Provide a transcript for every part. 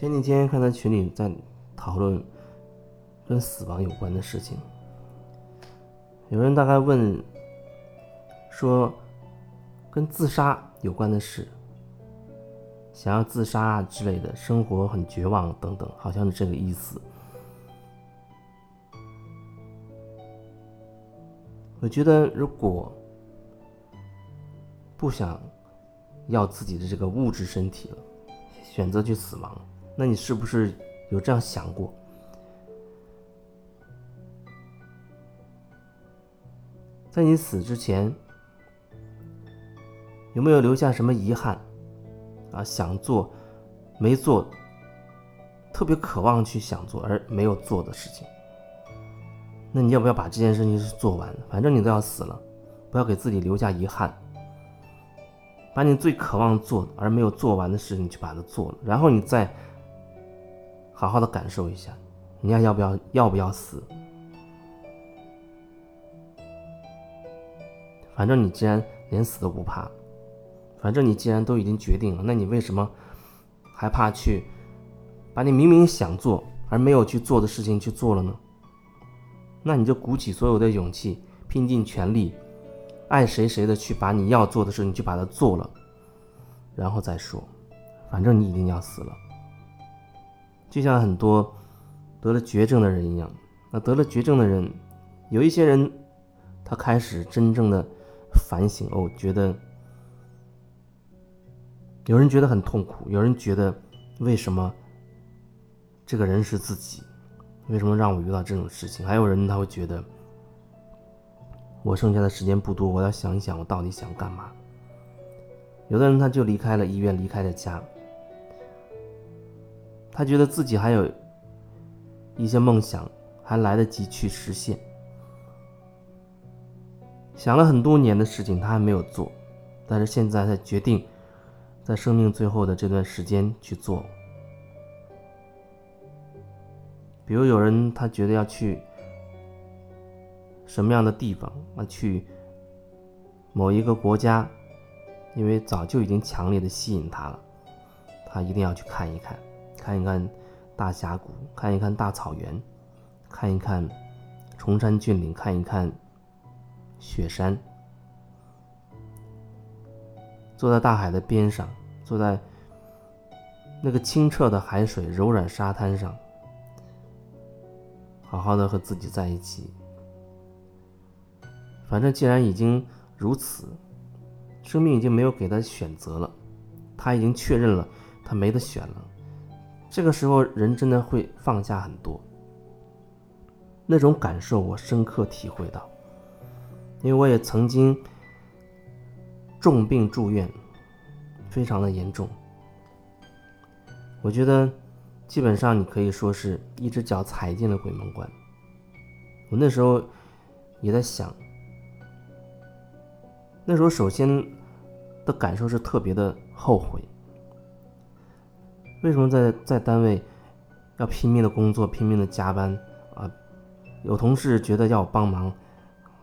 前几天看到群里在讨论跟死亡有关的事情，有人大概问说跟自杀有关的事，想要自杀啊之类的，生活很绝望等等，好像是这个意思。我觉得如果不想要自己的这个物质身体了，选择去死亡，那你是不是有这样想过？在你死之前，有没有留下什么遗憾？啊，想做没做，特别渴望去想做而没有做的事情？那你要不要把这件事情是做完？反正你都要死了，不要给自己留下遗憾。把你最渴望做而没有做完的事情去把它做了，然后你再好好的感受一下，你还要不要要不要死？反正你既然连死都不怕，反正你既然都已经决定了，那你为什么还怕去把你明明想做而没有去做的事情去做了呢？那你就鼓起所有的勇气，拼尽全力。爱谁谁的去把你要做的事情去把它做了，然后再说，反正你已经要死了。就像很多得了绝症的人一样，那得了绝症的人，有一些人他开始真正的反省哦，觉得有人觉得很痛苦，有人觉得为什么这个人是自己，为什么让我遇到这种事情？还有人他会觉得。我剩下的时间不多，我要想一想，我到底想干嘛。有的人他就离开了医院，离开了家，他觉得自己还有一些梦想还来得及去实现，想了很多年的事情他还没有做，但是现在他决定在生命最后的这段时间去做。比如有人他觉得要去。什么样的地方啊？去某一个国家，因为早就已经强烈的吸引他了，他一定要去看一看，看一看大峡谷，看一看大草原，看一看崇山峻岭，看一看雪山。坐在大海的边上，坐在那个清澈的海水、柔软沙滩上，好好的和自己在一起。反正既然已经如此，生命已经没有给他选择了，他已经确认了他没得选了。这个时候，人真的会放下很多。那种感受我深刻体会到，因为我也曾经重病住院，非常的严重。我觉得基本上你可以说是一只脚踩进了鬼门关。我那时候也在想。那时候，首先的感受是特别的后悔。为什么在在单位要拼命的工作、拼命的加班啊？有同事觉得要我帮忙，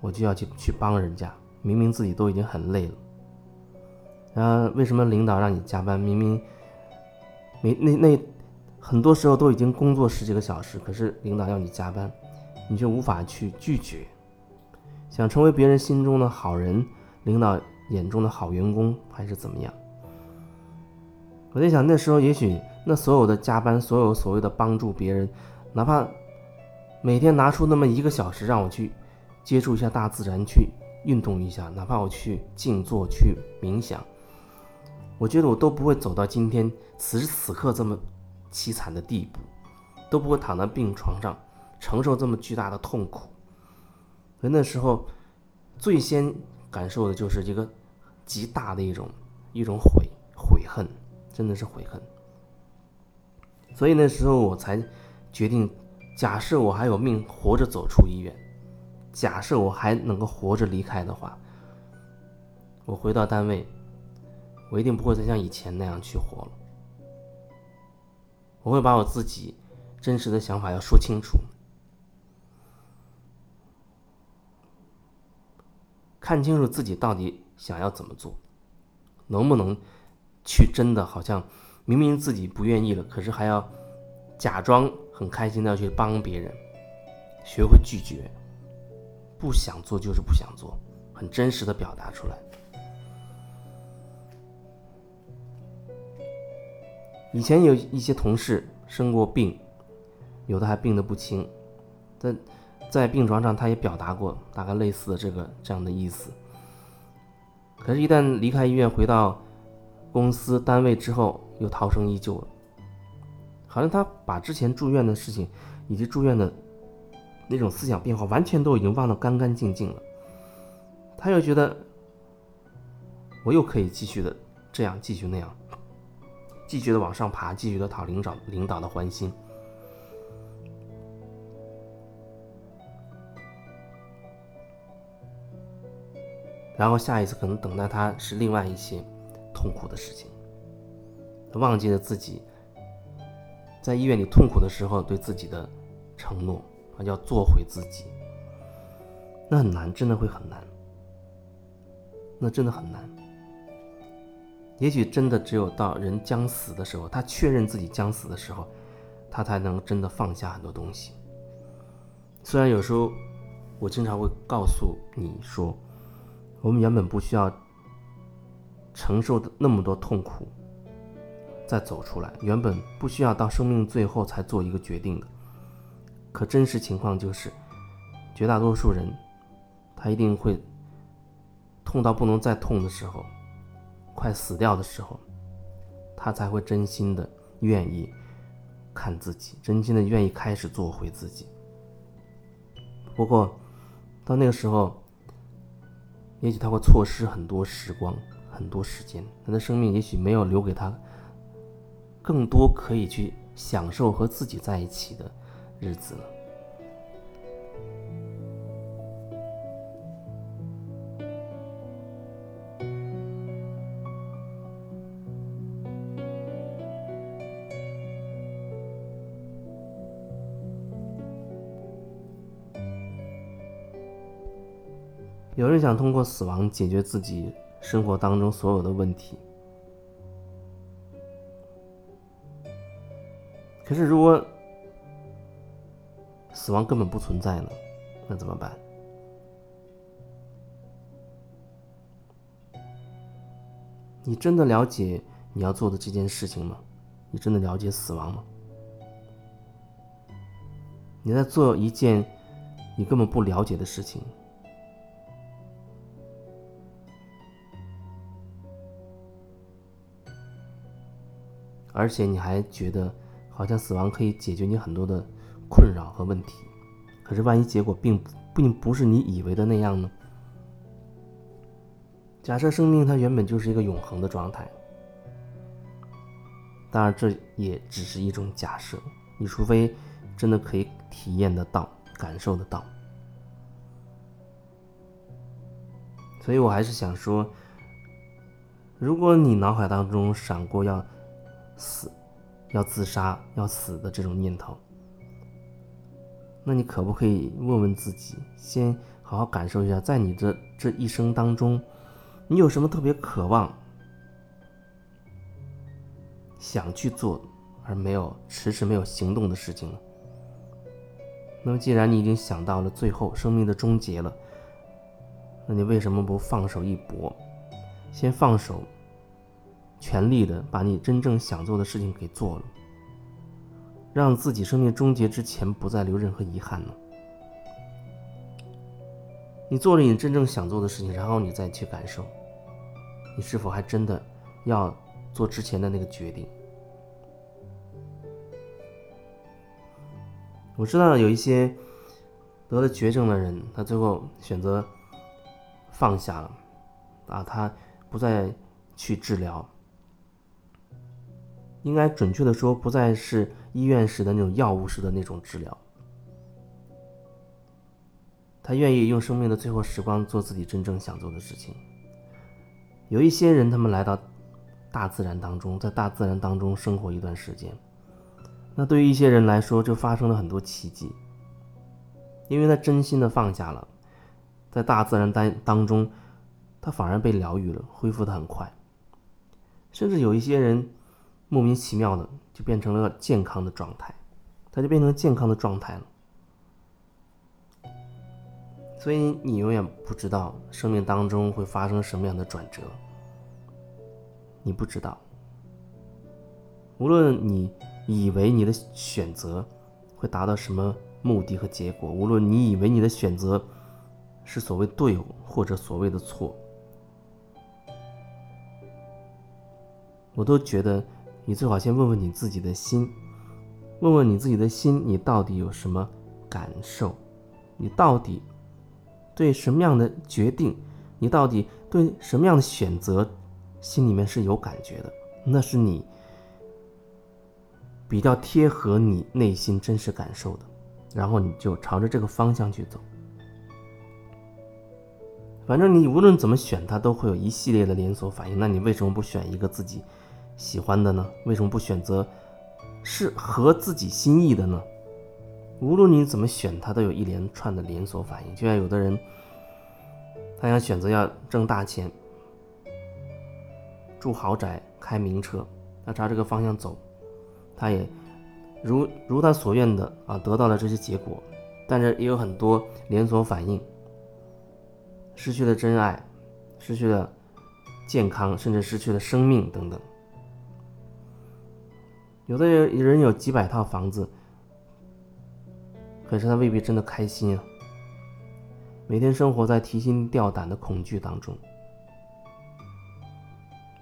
我就要去去帮人家，明明自己都已经很累了。然后为什么领导让你加班？明明没那那很多时候都已经工作十几个小时，可是领导要你加班，你却无法去拒绝。想成为别人心中的好人。领导眼中的好员工还是怎么样？我在想，那时候也许那所有的加班，所有所谓的帮助别人，哪怕每天拿出那么一个小时让我去接触一下大自然，去运动一下，哪怕我去静坐、去冥想，我觉得我都不会走到今天此时此刻这么凄惨的地步，都不会躺在病床上承受这么巨大的痛苦。所以那时候最先。感受的就是一个极大的一种一种悔悔恨，真的是悔恨。所以那时候我才决定，假设我还有命活着走出医院，假设我还能够活着离开的话，我回到单位，我一定不会再像以前那样去活了。我会把我自己真实的想法要说清楚。看清楚自己到底想要怎么做，能不能去真的好像明明自己不愿意了，可是还要假装很开心的要去帮别人，学会拒绝，不想做就是不想做，很真实的表达出来。以前有一些同事生过病，有的还病得不轻，在在病床上他也表达过大概类似的这个这样的意思。可是，一旦离开医院回到公司单位之后，又涛声依旧了。好像他把之前住院的事情以及住院的那种思想变化，完全都已经忘得干干净净了。他又觉得，我又可以继续的这样，继续那样。继续的往上爬，继续的讨领导领导的欢心，然后下一次可能等待他是另外一些痛苦的事情。忘记了自己在医院里痛苦的时候对自己的承诺，啊，要做回自己。那很难，真的会很难，那真的很难。也许真的只有到人将死的时候，他确认自己将死的时候，他才能真的放下很多东西。虽然有时候我经常会告诉你说，我们原本不需要承受的那么多痛苦，再走出来，原本不需要到生命最后才做一个决定的。可真实情况就是，绝大多数人，他一定会痛到不能再痛的时候。快死掉的时候，他才会真心的愿意看自己，真心的愿意开始做回自己。不过，到那个时候，也许他会错失很多时光，很多时间，他的生命也许没有留给他更多可以去享受和自己在一起的日子了。有人想通过死亡解决自己生活当中所有的问题，可是如果死亡根本不存在呢？那怎么办？你真的了解你要做的这件事情吗？你真的了解死亡吗？你在做一件你根本不了解的事情。而且你还觉得好像死亡可以解决你很多的困扰和问题，可是万一结果并并不是你以为的那样呢？假设生命它原本就是一个永恒的状态，当然这也只是一种假设，你除非真的可以体验得到、感受得到。所以我还是想说，如果你脑海当中闪过要。死，要自杀，要死的这种念头，那你可不可以问问自己，先好好感受一下，在你的这一生当中，你有什么特别渴望、想去做而没有迟迟没有行动的事情呢？那么，既然你已经想到了最后生命的终结了，那你为什么不放手一搏，先放手？全力的把你真正想做的事情给做了，让自己生命终结之前不再留任何遗憾呢？你做了你真正想做的事情，然后你再去感受，你是否还真的要做之前的那个决定？我知道有一些得了绝症的人，他最后选择放下了，啊，他不再去治疗。应该准确的说，不再是医院式的那种药物式的那种治疗。他愿意用生命的最后时光做自己真正想做的事情。有一些人，他们来到大自然当中，在大自然当中生活一段时间。那对于一些人来说，就发生了很多奇迹，因为他真心的放下了，在大自然当当中，他反而被疗愈了，恢复的很快。甚至有一些人。莫名其妙的就变成了健康的状态，它就变成健康的状态了。所以你永远不知道生命当中会发生什么样的转折，你不知道。无论你以为你的选择会达到什么目的和结果，无论你以为你的选择是所谓对或者所谓的错，我都觉得你最好先问问你自己的心，问问你自己的心，你到底有什么感受？你到底对什么样的决定？你到底对什么样的选择心里面是有感觉的？那是你。比较贴合你内心真实感受的，然后你就朝着这个方向去走。反正你无论怎么选，它都会有一系列的连锁反应。那你为什么不选一个自己喜欢的呢？为什么不选择是合自己心意的呢？无论你怎么选，它都有一连串的连锁反应。就像有的人，他想选择要挣大钱、住豪宅、开名车，他朝这个方向走。他也如如他所愿的啊，得到了这些结果，但是也有很多连锁反应，失去了真爱，失去了健康，甚至失去了生命等等。有的人有几百套房子，可是他未必真的开心啊，每天生活在提心吊胆的恐惧当中。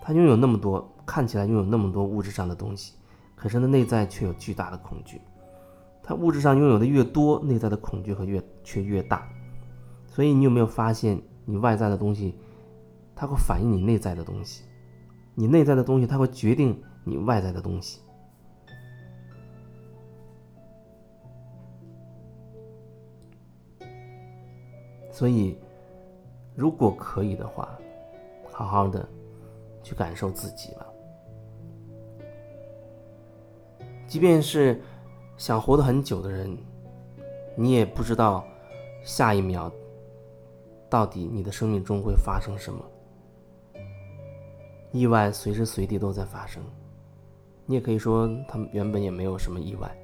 他拥有那么多，看起来拥有那么多物质上的东西。可是，他内在却有巨大的恐惧。他物质上拥有的越多，内在的恐惧和越却越大。所以，你有没有发现，你外在的东西，它会反映你内在的东西；你内在的东西，它会决定你外在的东西。所以，如果可以的话，好好的去感受自己吧。即便是想活得很久的人，你也不知道下一秒到底你的生命中会发生什么。意外随时随地都在发生，你也可以说他们原本也没有什么意外。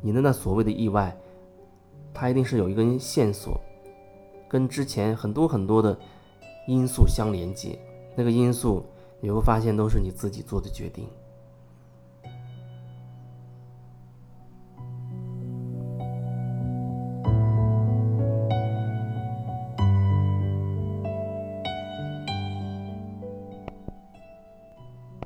你的那所谓的意外，它一定是有一根线索，跟之前很多很多的因素相连接。那个因素你会发现都是你自己做的决定。